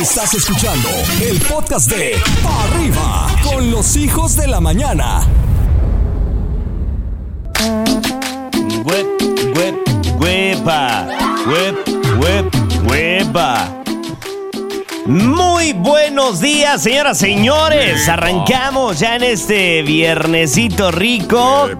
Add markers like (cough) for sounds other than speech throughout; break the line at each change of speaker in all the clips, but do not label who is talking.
Estás escuchando el podcast de Pa' Arriba con los hijos de la mañana.
Huep, huep, huepa. Huep, huep, huepa. Muy buenos días, señoras, señores. Arrancamos ya en este viernesito rico.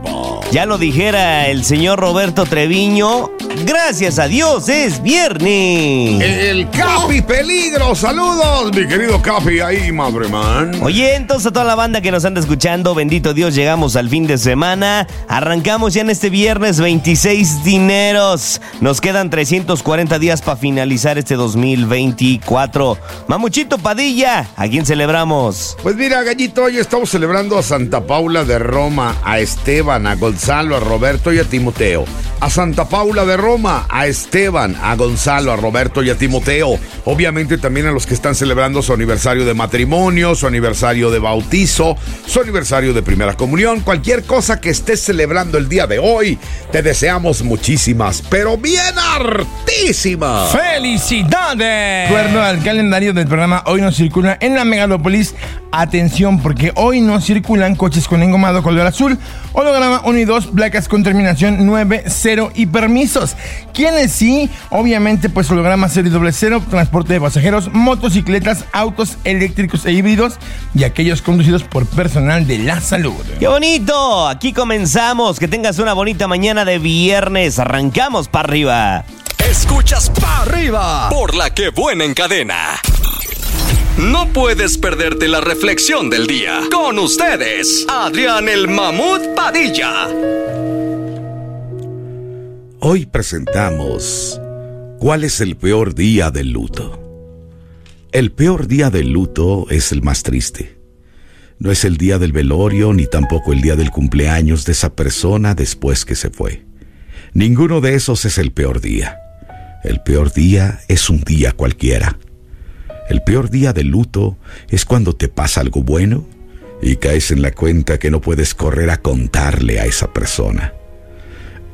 Ya lo dijera el señor Roberto Treviño. Gracias a Dios es viernes.
El Capi Peligro, saludos, mi querido Capi, ahí, madre man.
Oye, entonces a toda la banda que nos anda escuchando, bendito Dios, llegamos al fin de semana. Arrancamos ya en este viernes 26 dineros. Nos quedan 340 días para finalizar este 2024. Mamuchito Padilla, ¿a quién celebramos?
Pues mira, Gallito, hoy estamos celebrando a Santa Paula de Roma, a Esteban, a Gonzalo, a Roberto y a Timoteo. A Santa Paula de Roma, a Esteban, a Gonzalo, a Roberto y a Timoteo. Obviamente también a los que están celebrando su aniversario de matrimonio, su aniversario de bautizo, su aniversario de primera comunión, cualquier cosa que estés celebrando el día de hoy. Te deseamos muchísimas, pero bien hartísimas.
¡Felicidades! De acuerdo al calendario del programa, hoy no circula en la megalópolis. Atención, porque hoy no circulan coches con engomado color azul, holograma 1 y 2, placas con terminación 9, 0 y permisos. Quienes sí, obviamente, pues holograma 0 y doble 0, transporte de pasajeros, motocicletas, autos eléctricos e híbridos y aquellos conducidos por personal de la salud.
¡Qué bonito! Aquí comenzamos. Que tengas una bonita mañana de viernes. Arrancamos para arriba.
Escuchas Pa' Arriba por la que buena en cadena. No puedes perderte la reflexión del día. Con ustedes, Adrián el Mamut Padilla.
Hoy presentamos ¿Cuál es el peor día del luto? El peor día del luto es el más triste. No es el día del velorio ni tampoco el día del cumpleaños de esa persona después que se fue. Ninguno de esos es el peor día. El peor día es un día cualquiera. El peor día del luto es cuando te pasa algo bueno y caes en la cuenta que no puedes correr a contarle a esa persona.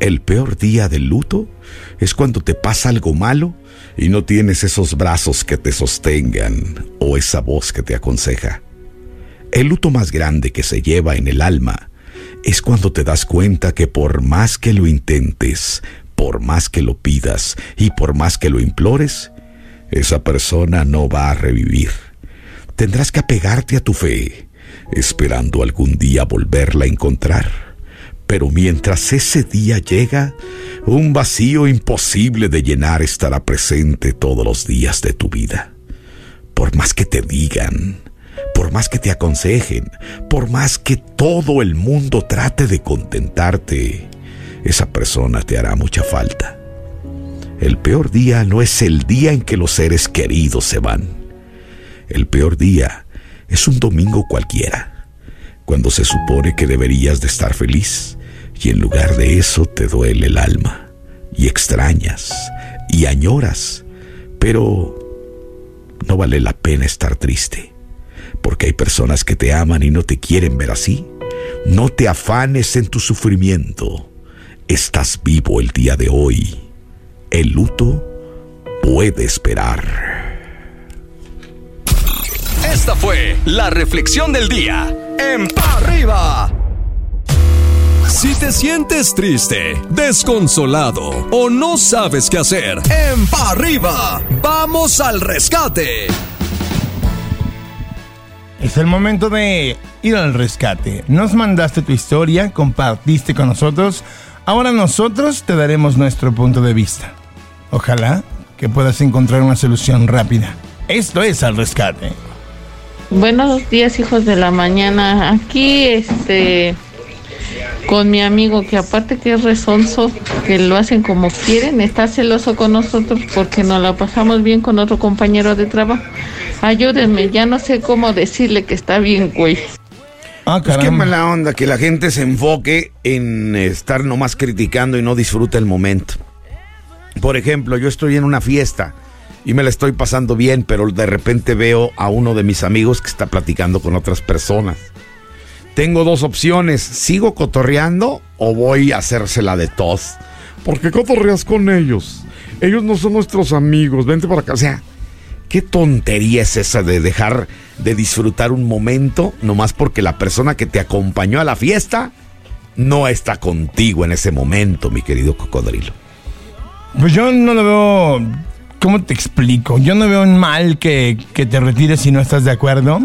El peor día del luto es cuando te pasa algo malo y no tienes esos brazos que te sostengan o esa voz que te aconseja. El luto más grande que se lleva en el alma es cuando te das cuenta que por más que lo intentes, por más que lo pidas y por más que lo implores, esa persona no va a revivir. Tendrás que apegarte a tu fe, esperando algún día volverla a encontrar. Pero mientras ese día llega, un vacío imposible de llenar estará presente todos los días de tu vida. Por más que te digan, por más que te aconsejen, por más que todo el mundo trate de contentarte, esa persona te hará mucha falta. El peor día no es el día en que los seres queridos se van. El peor día es un domingo cualquiera, cuando se supone que deberías de estar feliz y en lugar de eso te duele el alma y extrañas y añoras, pero no vale la pena estar triste, porque hay personas que te aman y no te quieren ver así. No te afanes en tu sufrimiento. Estás vivo el día de hoy. El luto puede esperar.
Esta fue la reflexión del día en Arriba. Si te sientes triste, desconsolado o no sabes qué hacer, en Pa' Arriba, vamos al rescate.
Es el momento de ir al rescate. Nos mandaste tu historia, compartiste con nosotros. Ahora nosotros te daremos nuestro punto de vista. Ojalá que puedas encontrar una solución rápida. Esto es al rescate.
Buenos días, hijos de la mañana. Aquí, este, con mi amigo que aparte que es resonso, que lo hacen como quieren, está celoso con nosotros porque nos la pasamos bien con otro compañero de trabajo. Ayúdenme, ya no sé cómo decirle que está bien, güey.
Ah,
Es que
caramba.
mala onda que la gente se enfoque en estar nomás criticando y no disfruta el momento. Por ejemplo, yo estoy en una fiesta y me la estoy pasando bien, pero de repente veo a uno de mis amigos que está platicando con otras personas. Tengo dos opciones, ¿sigo cotorreando o voy a hacérsela de tos? ¿Por qué cotorreas con ellos? Ellos no son nuestros amigos, vente para acá. O sea, ¿Qué tontería es esa de dejar de disfrutar un momento nomás porque la persona que te acompañó a la fiesta no está contigo en ese momento, mi querido cocodrilo?
Pues yo no lo veo. ¿Cómo te explico? Yo no veo mal que, que te retires si no estás de acuerdo.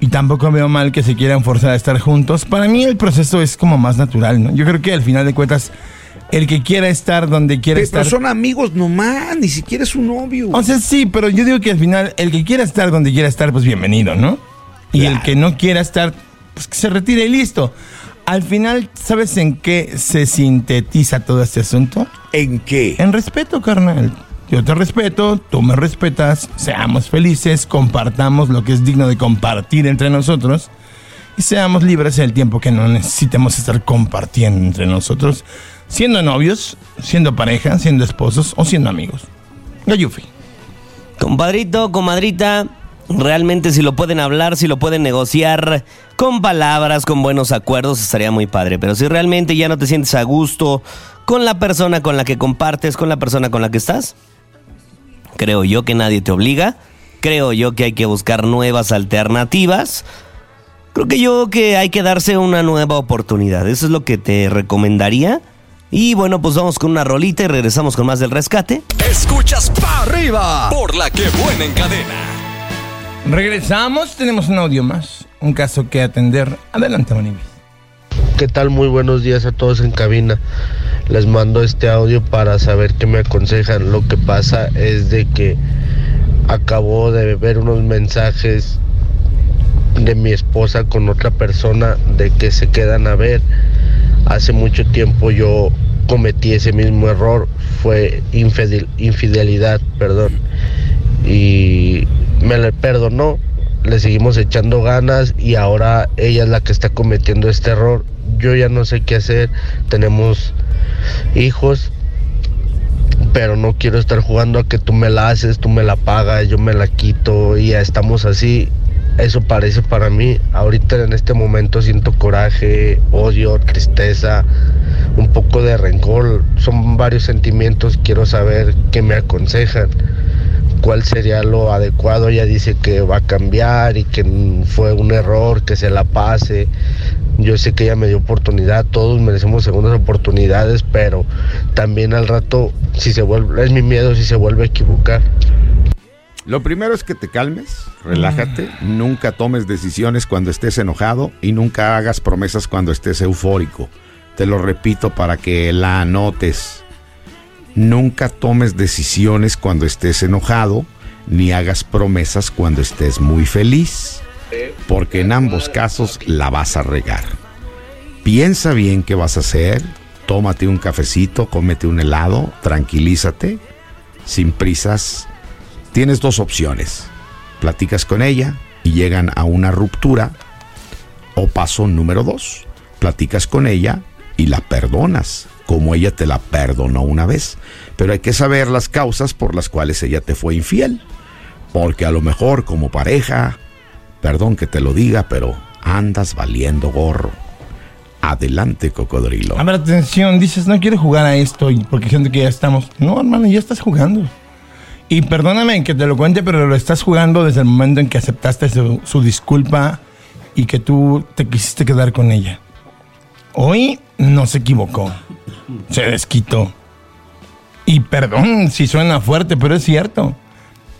Y tampoco veo mal que se quieran forzar a estar juntos. Para mí el proceso es como más natural, ¿no? Yo creo que al final de cuentas, el que quiera estar donde quiera
Pero
estar.
son amigos nomás, ni siquiera es un novio.
O sea, sí, pero yo digo que al final, el que quiera estar donde quiera estar, pues bienvenido, ¿no? Y el que no quiera estar, pues que se retire y listo. Al final, ¿sabes en qué se sintetiza todo este asunto?
¿En qué?
En respeto, carnal. Yo te respeto, tú me respetas, seamos felices, compartamos lo que es digno de compartir entre nosotros y seamos libres el tiempo que no necesitemos estar compartiendo entre nosotros, siendo novios, siendo pareja, siendo esposos o siendo amigos. Gayufi.
Compadrito, comadrita, realmente si lo pueden hablar, si lo pueden negociar con palabras, con buenos acuerdos, estaría muy padre. Pero si realmente ya no te sientes a gusto con la persona con la que compartes, con la persona con la que estás, creo yo que nadie te obliga. Creo yo que hay que buscar nuevas alternativas. Creo que yo que hay que darse una nueva oportunidad. Eso es lo que te recomendaría. Y bueno, pues vamos con una rolita y regresamos con más del rescate.
Escuchas pa' arriba por la que buena en cadena.
Regresamos, tenemos un audio más, un caso que atender. Adelante, Manibis.
¿Qué tal? Muy buenos días a todos en cabina. Les mando este audio para saber qué me aconsejan. Lo que pasa es de que acabo de ver unos mensajes de mi esposa con otra persona de que se quedan a ver. Hace mucho tiempo yo cometí ese mismo error, fue infidel- infidelidad, perdón. Y me le perdonó, le seguimos echando ganas y ahora ella es la que está cometiendo este error. Yo ya no sé qué hacer, tenemos hijos, pero no quiero estar jugando a que tú me la haces, tú me la pagas, yo me la quito y ya estamos así. Eso parece para mí. Ahorita en este momento siento coraje, odio, tristeza, un poco de rencor. Son varios sentimientos. Quiero saber qué me aconsejan cuál sería lo adecuado. Ella dice que va a cambiar y que mm, fue un error, que se la pase. Yo sé que ella me dio oportunidad, todos merecemos segundas oportunidades, pero también al rato, si se vuelve, es mi miedo si se vuelve a equivocar.
Lo primero es que te calmes, relájate, nunca tomes decisiones cuando estés enojado y nunca hagas promesas cuando estés eufórico. Te lo repito para que la anotes. Nunca tomes decisiones cuando estés enojado ni hagas promesas cuando estés muy feliz, porque en ambos casos la vas a regar. Piensa bien qué vas a hacer, tómate un cafecito, cómete un helado, tranquilízate, sin prisas. Tienes dos opciones. Platicas con ella y llegan a una ruptura. O paso número dos. Platicas con ella y la perdonas, como ella te la perdonó una vez. Pero hay que saber las causas por las cuales ella te fue infiel. Porque a lo mejor como pareja, perdón que te lo diga, pero andas valiendo gorro. Adelante, cocodrilo.
A ver, atención, dices, no quiero jugar a esto porque siento que ya estamos. No, hermano, ya estás jugando. Y perdóname que te lo cuente, pero lo estás jugando desde el momento en que aceptaste su disculpa y que tú te quisiste quedar con ella. Hoy no se equivocó. Se desquitó. Y perdón si suena fuerte, pero es cierto.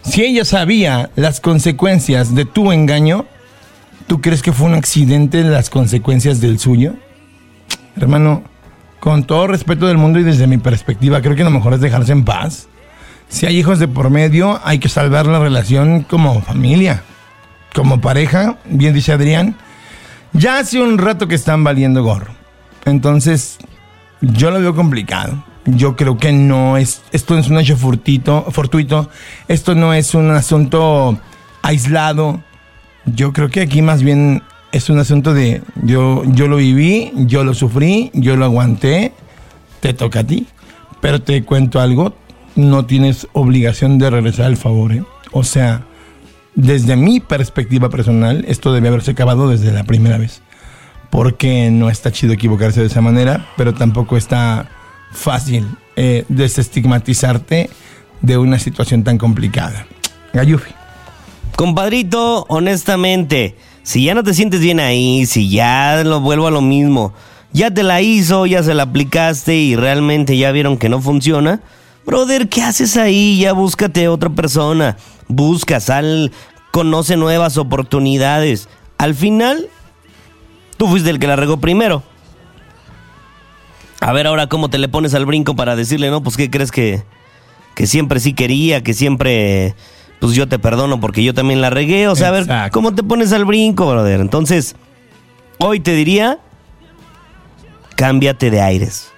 Si ella sabía las consecuencias de tu engaño, ¿tú crees que fue un accidente las consecuencias del suyo? Hermano, con todo respeto del mundo y desde mi perspectiva, creo que lo mejor es dejarse en paz. Si hay hijos de por medio, hay que salvar la relación como familia, como pareja, bien dice Adrián. Ya hace un rato que están valiendo gorro. Entonces, yo lo veo complicado. Yo creo que no es, esto es un hecho furtito, fortuito, esto no es un asunto aislado. Yo creo que aquí más bien es un asunto de yo, yo lo viví, yo lo sufrí, yo lo aguanté, te toca a ti. Pero te cuento algo, no tienes obligación de regresar el favor. ¿eh? O sea, desde mi perspectiva personal, esto debe haberse acabado desde la primera vez. Porque no está chido equivocarse de esa manera, pero tampoco está fácil eh, desestigmatizarte de una situación tan complicada. Gayufi.
Compadrito, honestamente, si ya no te sientes bien ahí, si ya lo vuelvo a lo mismo, ya te la hizo, ya se la aplicaste y realmente ya vieron que no funciona, brother, ¿qué haces ahí? Ya búscate otra persona, busca, sal, conoce nuevas oportunidades. Al final, tú fuiste el que la regó primero. A ver ahora cómo te le pones al brinco para decirle, no, pues qué crees que, que siempre sí quería, que siempre, pues yo te perdono porque yo también la regué. O sea, a ver. ¿cómo te pones al brinco, brother? Entonces, hoy te diría, cámbiate de aires.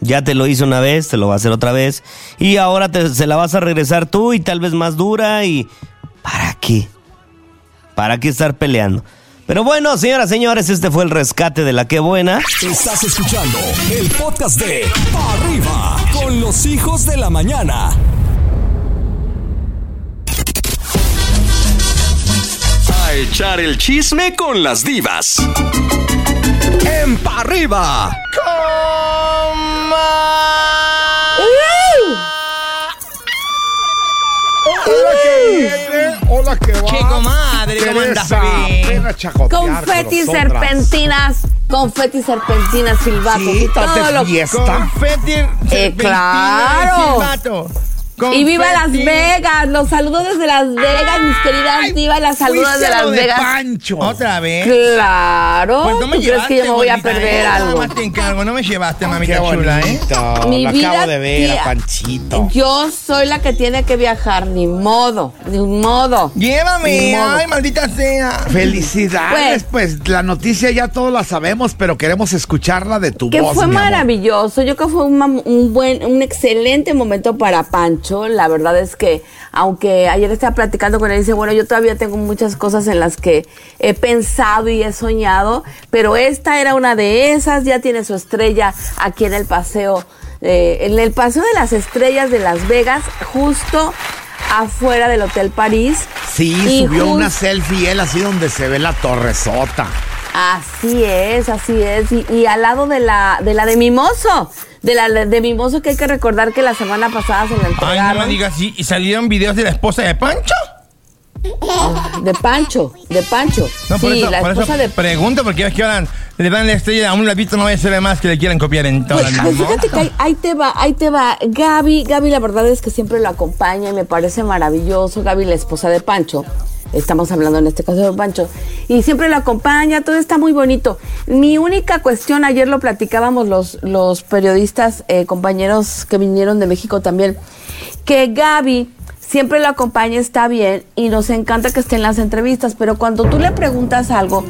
Ya te lo hizo una vez, te lo va a hacer otra vez. Y ahora te- se la vas a regresar tú y tal vez más dura y... ¿Para qué? ¿Para qué estar peleando? Pero bueno, señoras, señores, este fue el rescate de la que buena.
Estás escuchando el podcast de Pa' Arriba con los hijos de la mañana. A echar el chisme con las divas. En Pa' Arriba.
Que viene, hola que va.
Che, comadre, ¿cómo andás,
Teresa,
bebé?
ven a chacotear
Confeti serpentinas, confeti serpentinas, silbatos
Sí,
todo
de
lo
fiesta.
Confeti, serpentina
claro.
y
Y viva Las. Vegas, los saludos desde Las Vegas, mis queridas divas, las saludos
Fuiste
de
a lo
Las
de
Vegas.
Pancho.
¿Otra vez?
Claro,
Pues no me
¿tú crees
llevaste,
que yo me voy a perder
¿eh? Nada
algo?
más te encargo, no me llevaste, mamita
Qué
chula, ¿eh?
Mi
Lo
vida,
acabo de ver
tía.
a Panchito.
Yo soy la que tiene que viajar, ni modo, ni modo. Ni
Llévame,
modo.
ay, maldita sea.
Felicidades, pues, la noticia ya todos la sabemos, pero queremos escucharla de tu
Que
voz.
fue
mi amor.
maravilloso, yo creo que fue un buen, un excelente momento para Pancho. La verdad es que, aunque ayer estaba platicando con él, dice, bueno, yo todavía tengo muchas cosas en las que he pensado y he soñado, pero esta era una de esas, ya tiene su estrella aquí en el paseo, eh, en el paseo de las estrellas de Las Vegas, justo afuera del Hotel París.
Sí,
Y
subió una selfie él así donde se ve la torresota.
Así es, así es. Y, y al lado de la de la de Mimoso, de la de Mimoso que hay que recordar que la semana pasada se la
Ay,
entregaron.
no me digas así. ¿Y salieron videos de la esposa de Pancho?
De Pancho, de Pancho.
No, por
sí,
eso,
la
por eso
esposa de
pregunto, porque ves que ahora le dan la estrella a un ladito, no vaya a ser más que le quieran copiar en todas
Pues, pues fíjate que ahí, ahí te va, ahí te va. Gaby, Gaby la verdad es que siempre lo acompaña y me parece maravilloso. Gaby, la esposa de Pancho. Estamos hablando en este caso de Pancho. Y siempre lo acompaña, todo está muy bonito. Mi única cuestión, ayer lo platicábamos los, los periodistas, eh, compañeros que vinieron de México también, que Gaby siempre lo acompaña, está bien, y nos encanta que esté en las entrevistas, pero cuando tú le preguntas algo,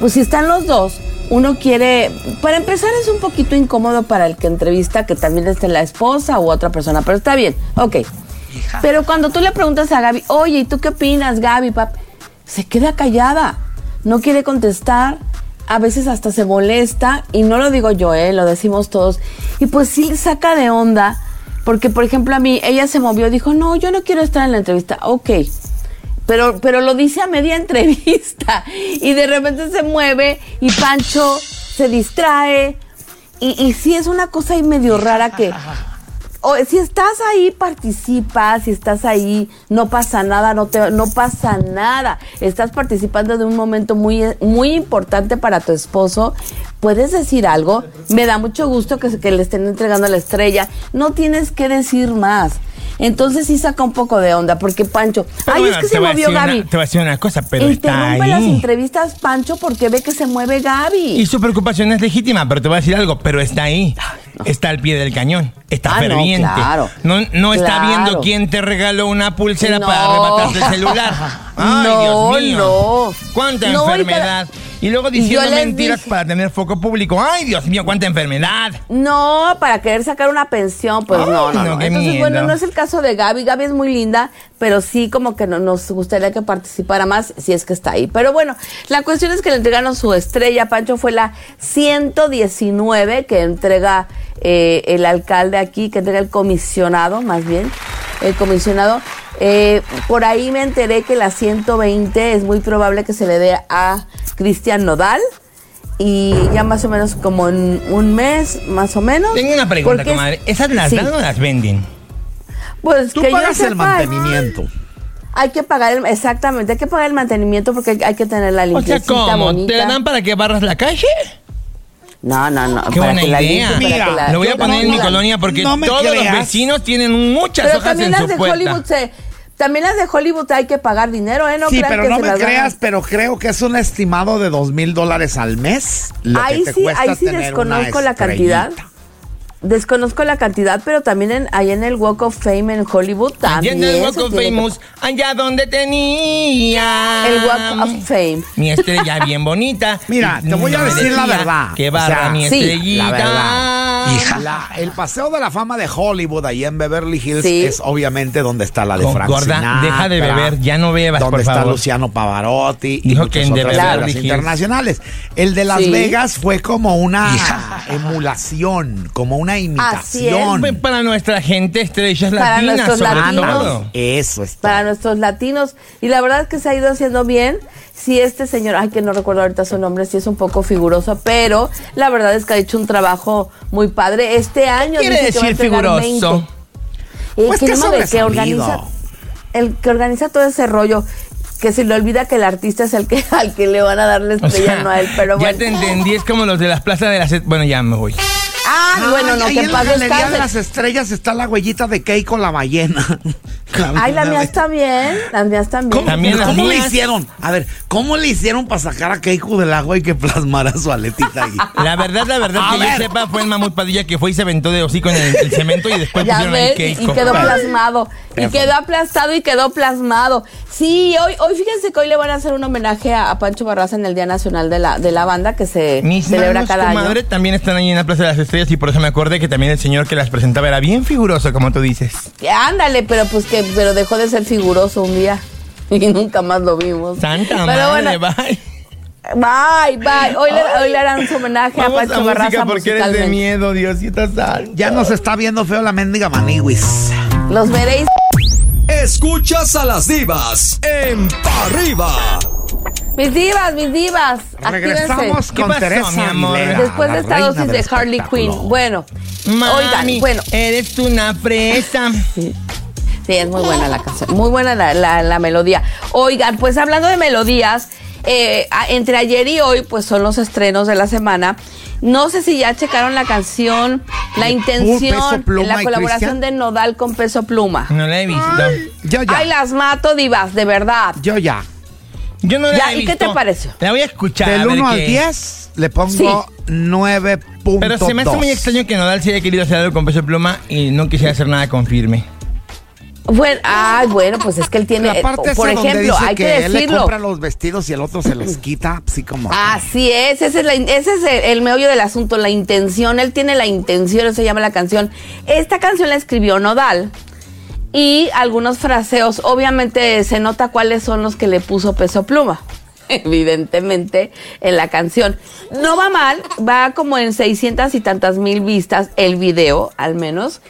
pues si están los dos, uno quiere, para empezar es un poquito incómodo para el que entrevista que también esté la esposa u otra persona, pero está bien, ok. Pero cuando tú le preguntas a Gaby, oye, ¿y tú qué opinas, Gaby, pap? Se queda callada, no quiere contestar, a veces hasta se molesta, y no lo digo yo, eh, lo decimos todos, y pues sí saca de onda, porque por ejemplo a mí, ella se movió, dijo, no, yo no quiero estar en la entrevista, ok, pero, pero lo dice a media (laughs) entrevista. Y de repente se mueve y Pancho se distrae. Y, y sí es una cosa ahí medio rara que o, si estás ahí participa, si estás ahí no pasa nada, no te no pasa nada, estás participando de un momento muy muy importante para tu esposo, puedes decir algo, me da mucho gusto que, que le estén entregando la estrella, no tienes que decir más. Entonces sí saca un poco de onda, porque Pancho,
Pero
ay,
bueno,
es que se movió
una-
Gaby.
te voy a decir una cosa, pero está
Interrumpe las
ahí.
entrevistas, Pancho, porque ve que se mueve Gaby.
Y su preocupación es legítima, pero te voy a decir algo, pero está ahí. Está al pie del cañón. Está
Ah, no,
ferviente.
claro.
No, no está
Claro.
viendo quién te regaló una pulsera
No.
para arrebatarte el celular. (laughs) Ay,
No,
Dios mío.
no.
Cuánta
No,
enfermedad. Y, luego diciendo mentiras
dije-
para tener foco público. Ay, Dios mío, cuánta enfermedad.
No, para querer sacar una pensión, pues
Ay,
no, no,
no,
no. Entonces,
miedo.
bueno, no es el caso de Gaby. Gaby es muy linda, pero sí como que no, nos gustaría que participara más si es que está ahí. Pero bueno, la cuestión es que le entregaron su estrella. Pancho fue la 119 que entrega eh, el alcalde aquí, que entrega el comisionado, más bien, el comisionado. Eh, por ahí me enteré que la 120 es muy probable que se le dé a Cristian Nodal. Y ya más o menos como en un mes, más o menos.
Tengo una pregunta, comadre. ¿Esas las
Sí.
dan o las venden?
Pues
Tú
que yo
pagas el
sepa,
mantenimiento.
Hay que pagar, el, exactamente, hay que pagar el mantenimiento porque hay, que tener la
O sea,
limpieza
¿cómo?
bonita.
¿Te dan para que barras la calle?
No, no, no.
Qué
para
buena
que la
idea.
limpien, para
Mira,
que la-
Lo voy a poner
la
en mi
pongan.
colonia porque
no me
todos los
creas.
vecinos tienen muchas
Pero
hojas
también
en
las
su
de
puerta.
Hollywood se, también las de Hollywood hay que pagar dinero, ¿eh? No
sí, pero
que
no
se
me
dan.
creas, pero creo que es un estimado de dos mil dólares al mes. Lo
Ahí
que te
sí,
cuesta
ahí sí
tener
desconozco la cantidad. Desconozco la cantidad, pero también en, ahí en el Walk of Fame en Hollywood también.
en el Walk of
tiene que
Famous, allá donde tenía.
El Walk of Fame.
Mi estrella bien bonita.
Mira,
Y
te voy a decir la verdad.
Que
O
barra
sea,
mi
sí,
estrellita.
la verdad. La- el paseo de la fama de Hollywood ahí en Beverly Hills
Sí.
es obviamente donde está la de Frank
gorda,
Sinatra,
deja de beber, ya no bebas,
donde
por
está
favor.
Luciano Pavarotti y
Dijo
muchas
que en
otras
Beverly
figuras
Hills.
internacionales. El de Las
Sí.
Vegas fue como una emulación, como una
Así es.
imitación.
Pues Para nuestra gente, estrellas
Para
latinas,
nuestros
sobre
latinos.
todo.
Eso es.
para nuestros latinos. Y la verdad es que se ha ido haciendo bien. Si este señor, ay, que no recuerdo ahorita su nombre, sí es un poco figuroso, pero la verdad es que ha hecho un trabajo muy padre. Este año
quiere
dice que va a
decir figuroso?
20. Eh,
Pues
que
que
organiza, el que organiza todo ese rollo, que se le olvida que el artista es el que (laughs) al que le van a dar la
O
estrella,
sea,
no a él, pero
ya
bueno.
te entendí, es como los de las plazas de las... Bueno, ya me voy.
Ah, bueno, no,
ahí
que
en la
paz
galería de las estrellas está la huellita de Keiko la ballena. (laughs)
Ay, la mía está bien, las mías.
¿Cómo,
También las
¿cómo le hicieron? A ver, ¿cómo le hicieron para sacar a Keiko del agua y que plasmara su aletita ahí? (laughs)
La verdad, la verdad,
A
que
ver.
yo sepa, fue el mamut Padilla que fue y se aventó de hocico en el, el cemento y después
Ya
pusieron ahí
ves, y, y
Keiko.
quedó plasmado. Y quedó aplastado y quedó plasmado. Sí, hoy, hoy fíjense que hoy le van a hacer un homenaje a, a Pancho Barraza en el Día Nacional de la, de la Banda que se
Mis
celebra
manos,
cada año.
también están ahí en la Plaza de las Estrellas y por eso me acordé que también el señor que las presentaba era bien figuroso, como tú dices.
Ándale, pero pues que pero dejó de ser figuroso un día. (laughs) Y nunca más lo vimos.
Santa
pero
madre,
bueno,
bye.
bye, bye. Hoy le, hoy le harán su homenaje
Vamos
a
a
Pancho Barraza
música porque eres de miedo, Diosito santo.
Ya nos está viendo feo la mendiga maniwis.
Los veréis.
Escuchas a las divas en Pa' Arriba.
Mis divas, mis divas.
Regresamos
¿Qué
con
pasó,
Teresa
mi amor?
Aguilera,
Después de esta dosis de Harley. Quinn. Bueno,
Mami,
oigan, bueno.
eres una fresa.
Sí, es muy buena la canción, muy buena la, la- la melodía. Oigan, pues hablando de melodías, eh, entre ayer y hoy, pues son los estrenos de la semana. No sé si ya checaron la canción, la intención,
Pluma
la colaboración de Nodal con Peso Pluma.
No la he visto.
Yo ya.
Ay, las mato, divas, de verdad.
Yo ya.
Yo no la
Ya,
he
¿y
visto.
qué te pareció?
La voy a escuchar.
Del
ver
1 al
qué-
10 le pongo
Sí.
9.2.
Pero se me hace muy extraño que Nodal se haya querido hacer algo con peso pluma y no quisiera hacer nada con firme.
Bueno, ay, bueno, pues es que él tiene,
La parte
por
esa donde
ejemplo,
dice
hay que,
él le
decirlo.
compra los vestidos y el otro se los quita, así como.
Así es, ese es, la- ese es el, el meollo del asunto, la intención. Él tiene la intención, eso se llama la canción. Esta canción la escribió Nodal y algunos fraseos. Obviamente se nota cuáles son los que le puso peso pluma. (laughs) Evidentemente, en la canción. No va mal, va como en 600 y tantas mil vistas el video, al menos.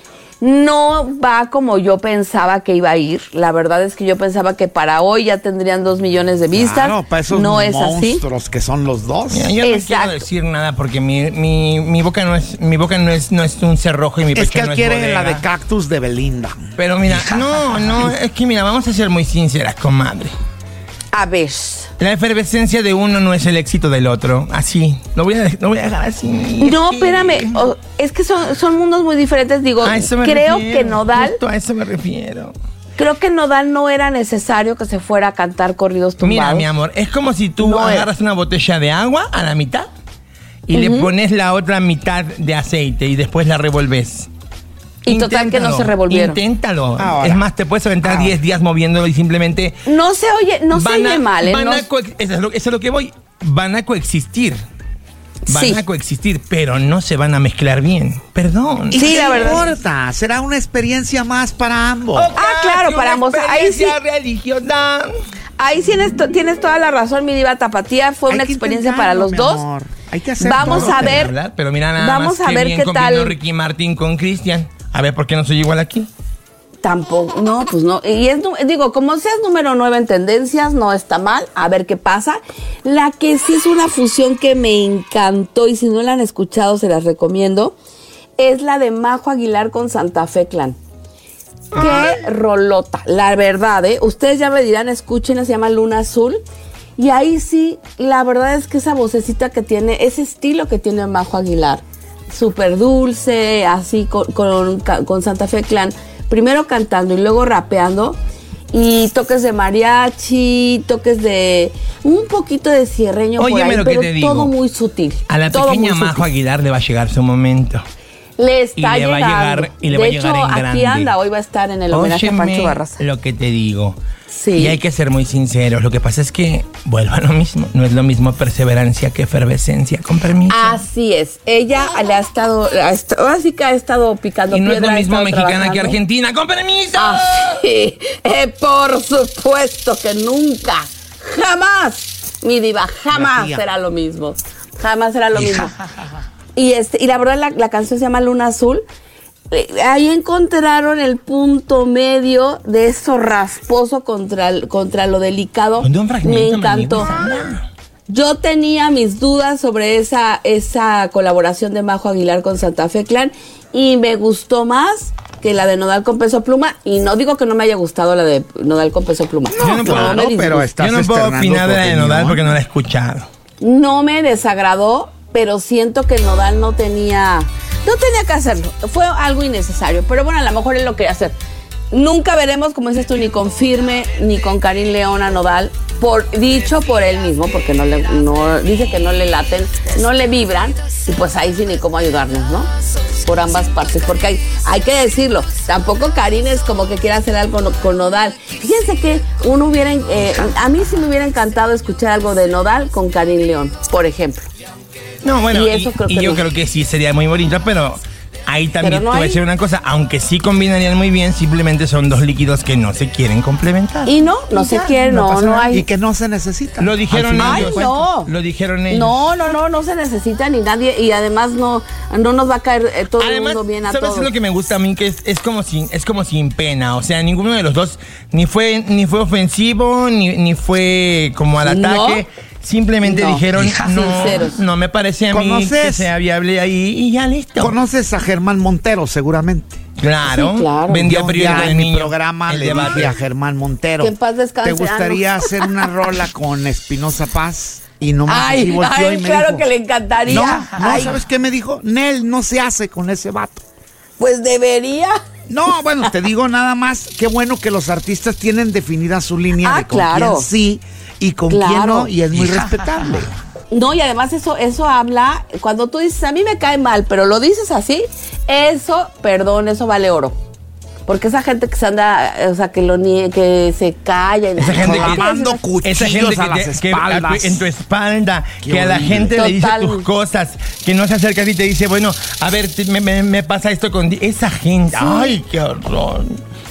No va como yo pensaba que iba a ir. La verdad es que yo pensaba que para hoy ya tendrían dos millones de vistas.
Claro, para esos
no es así.
monstruos que son los dos.
Mira, yo no quiero decir nada porque mi, mi, mi boca no es mi boca no es no es un cerrojo y mi pecho
Es que
no es
quiere
bodega.
la de cactus de Belinda.
Pero mira, no, no, es que mira, vamos a ser muy sinceras, comadre.
A ver.
La efervescencia de uno no es el éxito del otro. Así. Lo voy a, lo voy a dejar así.
No, espérame. es que son, son mundos muy diferentes. Digo,
A eso me
creo
refiero,
que Nodal,
justo a eso me refiero.
creo que Nodal no era necesario que se fuera a cantar corridos tumbados.
Mira, mi amor, es como si tú
No
agarras una botella de agua a la mitad y le pones la otra mitad de aceite y después la revolves.
Y total que no
Inténtalo,
se revolvieron.
Inténtalo.
Ahora.
Es más, te puedes aventar 10 días moviéndolo y simplemente
No se oye, no se oye mal, ¿eh?
van
No-
a coex- eso, es lo, eso es lo que voy. Van a coexistir. Van
Sí.
a coexistir, pero no se van a mezclar bien. Perdón.
Sí,
¿Qué
la verdad.
importa? Será una experiencia más para ambos.
Ah, claro, para ambos. Ahí sí.
Experiencia religiosa.
Ahí tienes, to- tienes toda la razón, mi diva tapatía. Fue
Hay
una experiencia para los dos.
amor. Hay que hacer
Vamos
todo.
a ver.
Pero mira nada
Vamos
más
a
qué
ver
bien
qué tal.
Ricky Martin con Cristian. A ver, ¿por qué no soy igual aquí?
Tampoco, no, pues no. Y es, digo, como seas número 9 en tendencias, no está mal. A ver qué pasa. La que sí es una fusión que me encantó y si no la han escuchado se las recomiendo. Es la de Majo Aguilar con Santa Fe Clan. Qué rolota, la verdad, ¿eh? Ustedes ya me dirán, escuchen, se llama Luna Azul. Y ahí sí, la verdad es que esa vocecita que tiene, ese estilo que tiene Majo Aguilar, súper dulce, así con, con, con Santa Fe Clan, primero cantando y luego rapeando, y toques de mariachi, toques de un poquito de cierreño por
Óyeme
ahí,
lo que
pero
te digo.
todo muy sutil.
A la pequeña Majo
sutil.
Aguilar le va a llegar su momento.
Le está
Y le va a
llegando.
llegar- y le
de
va a
hecho,
llegar en
aquí
grande.
anda, hoy va a estar en el homenaje a Pancho
Óyeme
Barraza.
lo que te digo.
Sí.
Y hay que ser muy sinceros. Lo que pasa es que vuelva a lo mismo. No es lo mismo perseverancia que efervescencia. Con permiso.
Así es. Ella le ha estado, ha est- ahora sí que ha estado picando
y no es lo mismo mexicana que argentina. ¡Con permiso!
Eh, por supuesto que nunca, jamás, mi diva, jamás será lo mismo. Jamás será lo mismo. (laughs) Y, este, y la verdad, la, la canción se llama Luna Azul. Eh, Ahí encontraron el punto medio de eso rasposo contra, el- contra lo delicado.
Ponte un fragmento,
Me encantó.
Gonzala.
Yo tenía mis dudas sobre esa, esa colaboración de Majo Aguilar con Santa Fe Clan y me gustó más que la de Nodal con Peso Pluma y no digo que no me haya gustado la de Nodal con Peso Pluma.
Yo no puedo,
claro, pero estás
Yo no puedo opinar de la de. Nodal porque no la he escuchado.
No me desagradó, pero siento que Nodal no tenía no tenía que hacerlo. Fue algo innecesario, pero bueno, a lo mejor él lo quería hacer. Nunca veremos, como dices tú, ni con Firme ni con Karim León a Nodal, por, dicho por él mismo, porque no le, no, dice que no le laten, no le vibran, y pues ahí sí ni cómo ayudarnos, ¿no? Por ambas partes, porque hay, hay que decirlo, tampoco Karim es como que quiera hacer algo con Nodal. Fíjense que uno hubiera, eh, a mí sí me hubiera encantado escuchar algo de Nodal con Karim León, por ejemplo.
No, bueno,
Y
y,
eso creo
y
que
yo
no.
creo que sí sería muy bonito, pero ahí también
Pero no
te voy a decir una cosa, aunque sí combinarían muy bien, simplemente son dos líquidos que no se quieren complementar.
Y no, no se quiere, no, no hay.
Y que no se necesita.
Lo dijeron
Ay,
ellos.
de
no.
Lo dijeron ellos.
No, no, no, no se necesita ni nadie y además no, no nos va a caer eh, todo
Además,
el mundo bien a
¿sabes
todos.
lo que me gusta a mí? Que es, es como sin, es como sin pena. O sea, ninguno de los dos ni fue, ni fue ofensivo, ni, ni fue como al
No.
Simplemente
No.
dijeron, no,
Sinceros.
no me parece a mí
¿Conoces?
que sea viable ahí y ya listo.
Conoces a Germán Montero, seguramente.
Claro,
Sí, claro.
vendía periódico
en mi programa
El
le dije a Germán Montero.
Que en paz descanse,
¿Te gustaría
ah, no.
hacer una rola con Espinosa Paz? Y nomás así
Ay, ay,
y me
claro
dijo,
que le encantaría.
No, no,
Ay,
¿sabes qué me dijo? Nel, no se hace con ese vato.
Pues debería.
No, bueno, te digo nada más, qué bueno que los artistas tienen definida su línea
Ah,
de con
claro.
quién sí y con
Claro.
quién no, y es muy respetable.
No, y además eso, eso habla, cuando tú dices, a mí me cae mal, pero lo dices así, eso, perdón, eso vale oro. Porque esa gente que se anda, o sea, que lo nie que se calla. y-
Esa gente que-
Clavando
Esa
cuchillos
gente
a
que,
las
que a tu-
espaldas.
en tu espalda,
Qué
que a la
horrible.
gente le dice
Total.
tus cosas, que no se acerca y te dice, bueno, a ver, te- me, me- me pasa esto con esa gente. Ay, qué horror.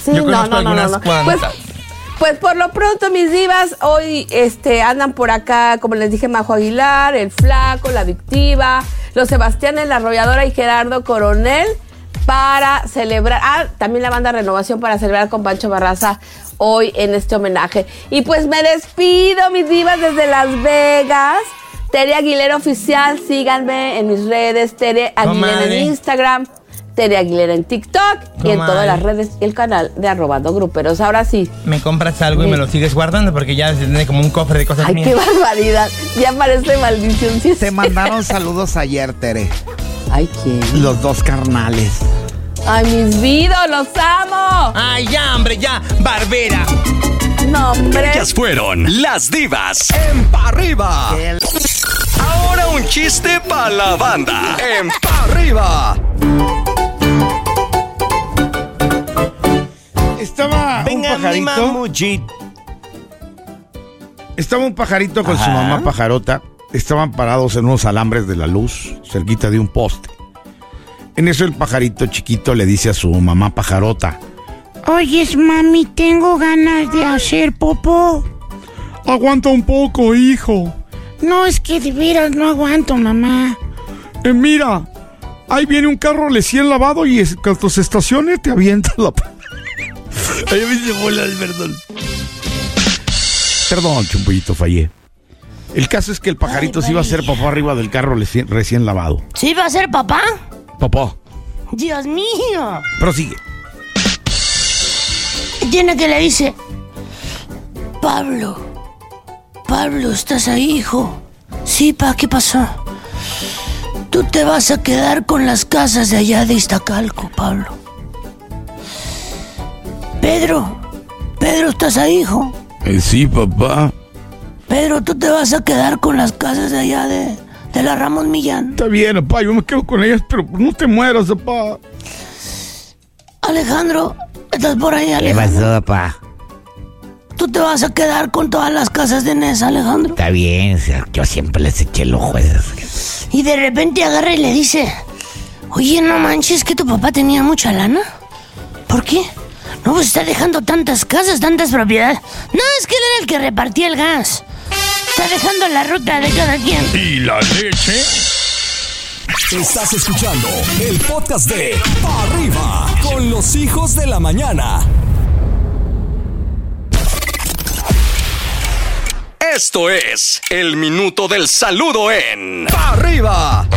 Sí,
Yo
no,
conozco
no, no,
algunas
no, no.
cuantas.
Pues, pues por lo pronto, mis divas, hoy este, andan por acá, como les dije, Majo Aguilar, el Flaco, la Adictiva, los Sebastián, la Arrolladora y Gerardo Coronel para celebrar, ah, también la banda Renovación para celebrar con Pancho Barraza hoy en este homenaje. Y pues me despido, mis divas, desde Las Vegas. Tere Aguilera Oficial, síganme en mis redes, Tere Aguilera en Instagram. Tere Aguilera en TikTok y en todas las redes y el canal de Arrobando Gruperos. Ahora sí.
Me compras algo y me lo sigues guardando porque ya se tiene como un cofre de cosas
Ay,
mías.
qué barbaridad. Ya parece maldición. sí es
Te mandaron saludos ayer, Tere.
Ay, ¿quién?
Los dos carnales.
Ay, mis vidos, los amo.
Ay, ya, hombre, ya, Barbera.
No, hombre.
Ellas fueron las divas en Pa' arriba. Ahora un chiste para la banda en Pa' arriba.
Estaba
Venga,
un pajarito. Estaba un pajarito con su mamá pajarota. Estaban parados en unos alambres de la luz, cerquita de un poste. En eso el pajarito chiquito le dice a su mamá pajarota.
Oyes, mami, tengo ganas de hacer popó.
Aguanta un poco, hijo.
No, es que de veras no aguanto, mamá.
Eh, mira, ahí viene un carro recién lavado y es, cuando se estacione te avienta la... (laughs) Ahí me hice bolas, perdón. Perdón, chumpollito, fallé. El caso es que el pajarito se iba a hacer papá arriba del carro recién, recién lavado.
¿Sí va a ser papá?
Papá,
Dios mío.
prosigue.
tiene que le dice, Pablo, Pablo, ¿estás ahí, hijo? Sí, pa, ¿qué pasó? Tú te vas a quedar con las casas de allá de Iztacalco, Pablo. Pedro, Pedro, ¿estás ahí, hijo?
Eh, sí, papá.
Pedro, tú te vas a quedar con las casas de allá de, de la Ramos Millán.
Está bien, papá, yo me quedo con ellas, pero no te mueras, papá.
Alejandro, ¿estás por ahí, Alejandro?
papá?
Tú te vas a quedar con todas las casas de Nesa, Alejandro.
Está bien, o sea, yo siempre les eché el ojo a esas.
Y de repente agarra y le dice, oye, no manches que tu papá tenía mucha lana. ¿Por qué? No, pues está dejando tantas casas, tantas propiedades. No, es que él era el que repartía el gas. Está dejando la ruta de cada quien.
¿Y la leche? Estás escuchando el podcast de Pa' Arriba con los hijos de la mañana. Esto es el minuto del saludo en Pa' Arriba.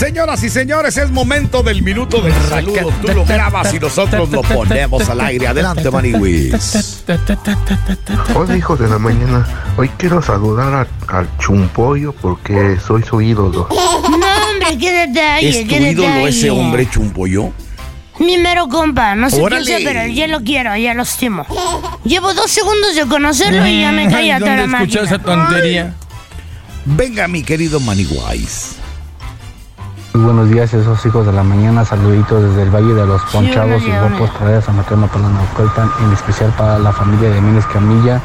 Señoras y señores, es momento del minuto del saludo. Tú lo grabas y nosotros lo ponemos al aire. Adelante, Maniwis.
Hola hijos de la mañana, hoy quiero saludar a- al Chumpollo porque soy su ídolo.
No, hombre, qué detalle,
¿Es tu ídolo
detalle.
ese hombre chumpoyo?
Mi mero compa, no sé
Órale.
quién sea, pero ya lo quiero, ya lo estimo. Llevo dos segundos de conocerlo y ya me cae a toda la
¿Dónde escuchó
máquina.
esa tontería?
Venga, mi querido Maniwis.
Muy buenos días, esos hijos de la mañana. Saluditos desde el Valle de los Ponchados y guapos traer a San Mateo para Naucalpan, en especial para la familia de Méndez Camilla.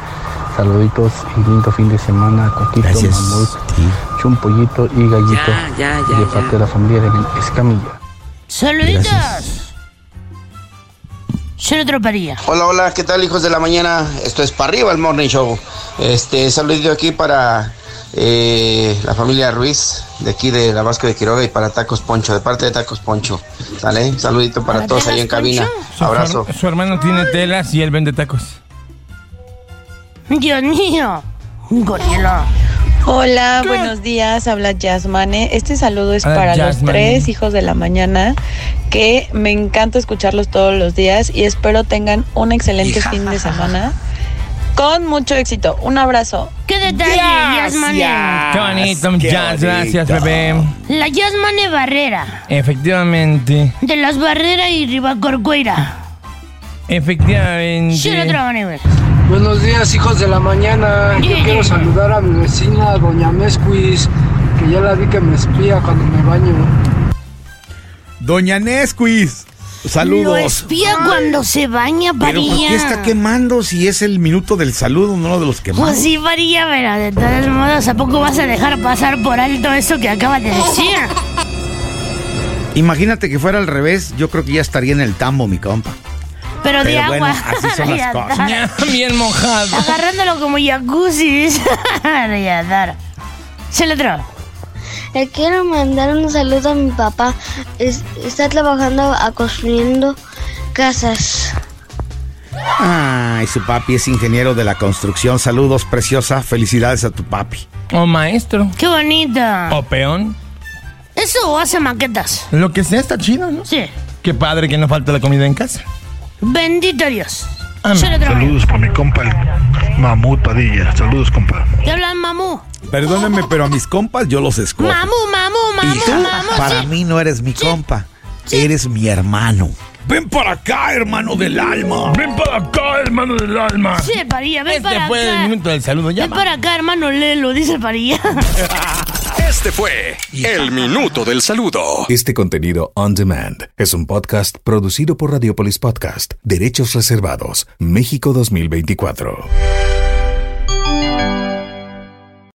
Saluditos y lindo fin de semana, Coquito,
Gracias.
Mamut, Chumpollito y Gallito. de parte de la familia de Méndez Camilla.
¡Saluditos! Soy otro parilla.
Hola, hola, ¿qué tal hijos de la mañana? Esto es para arriba el Morning Show. Este, saludito aquí para eh, la familia Ruiz, de aquí de la Vasco de Quiroga y para Tacos Poncho, de parte de Tacos Poncho. ¿Sale? Saludito para,
¿Para
todos ahí en cabina.
Su,
Abrazo.
su hermano tiene telas y él vende tacos.
Dios mío. Un gorila.
Hola, buenos días, habla Yasmane. Este saludo es
Hola,
para los tres hijos de la mañana, que me encanta escucharlos todos los días y espero tengan un excelente fin de semana con mucho éxito. Un abrazo.
¡Qué detalle, Yasmane!
Qué bonito, Jazz, gracias, bebé.
La Yasmane Barrera.
Efectivamente,
De las Barreras y Ribacorcuera.
efectivamente.
Maniwis.
Buenos días, hijos de la mañana. Yo
Yeah.
quiero saludar a mi vecina, doña Mesquis, que ya la vi que me espía cuando me baño.
Doña Nesquis.
Lo
Saludos.
espía cuando se baña,
Pero
Parilla.
¿por qué está quemando si es el minuto del saludo, no de los quemados?
Pues sí, Parilla, pero de todos modos, ¿a poco vas a dejar pasar por alto eso que acabas de decir? (laughs)
Imagínate que fuera al revés, yo creo que ya estaría en el tambo, mi compa.
Pero, de
Pero bueno,
agua.
así son (laughs) las cosas.
Ya, Bien mojado.
Agarrándolo como jacuzzi. (laughs) Se le.
Le quiero mandar un saludo a mi papá. Es- está trabajando a construyendo casas.
Ay, su papi es ingeniero de la construcción. Saludos, preciosa. Felicidades a tu papi.
O maestro.
Qué bonita.
O peón.
Eso hace maquetas.
Lo que sea está chido, ¿no?
Sí.
Qué padre que no falta la comida en casa.
Bendito Dios.
Amén.
Le otro.
por mi compa, el Mamut Padilla. Saludos, compa.
Te hablan mamú.
Perdónenme, pero a mis compas yo los escojo.
Mamú, mamú, mamú,
Y tú,
mamú.
para
sí.
mí no eres mi compa. Eres mi hermano. Ven para acá, hermano del alma.
Ven para acá, hermano del alma.
Sí, Parilla, ven
Este
para
fue
acá.
el minuto del saludo. Ya
Ven para acá, hermano Lelo, dice Parilla. (laughs)
Este fue el minuto del saludo.
Este contenido on demand es un podcast producido por Radiopolis Podcast, Derechos Reservados, México 2024.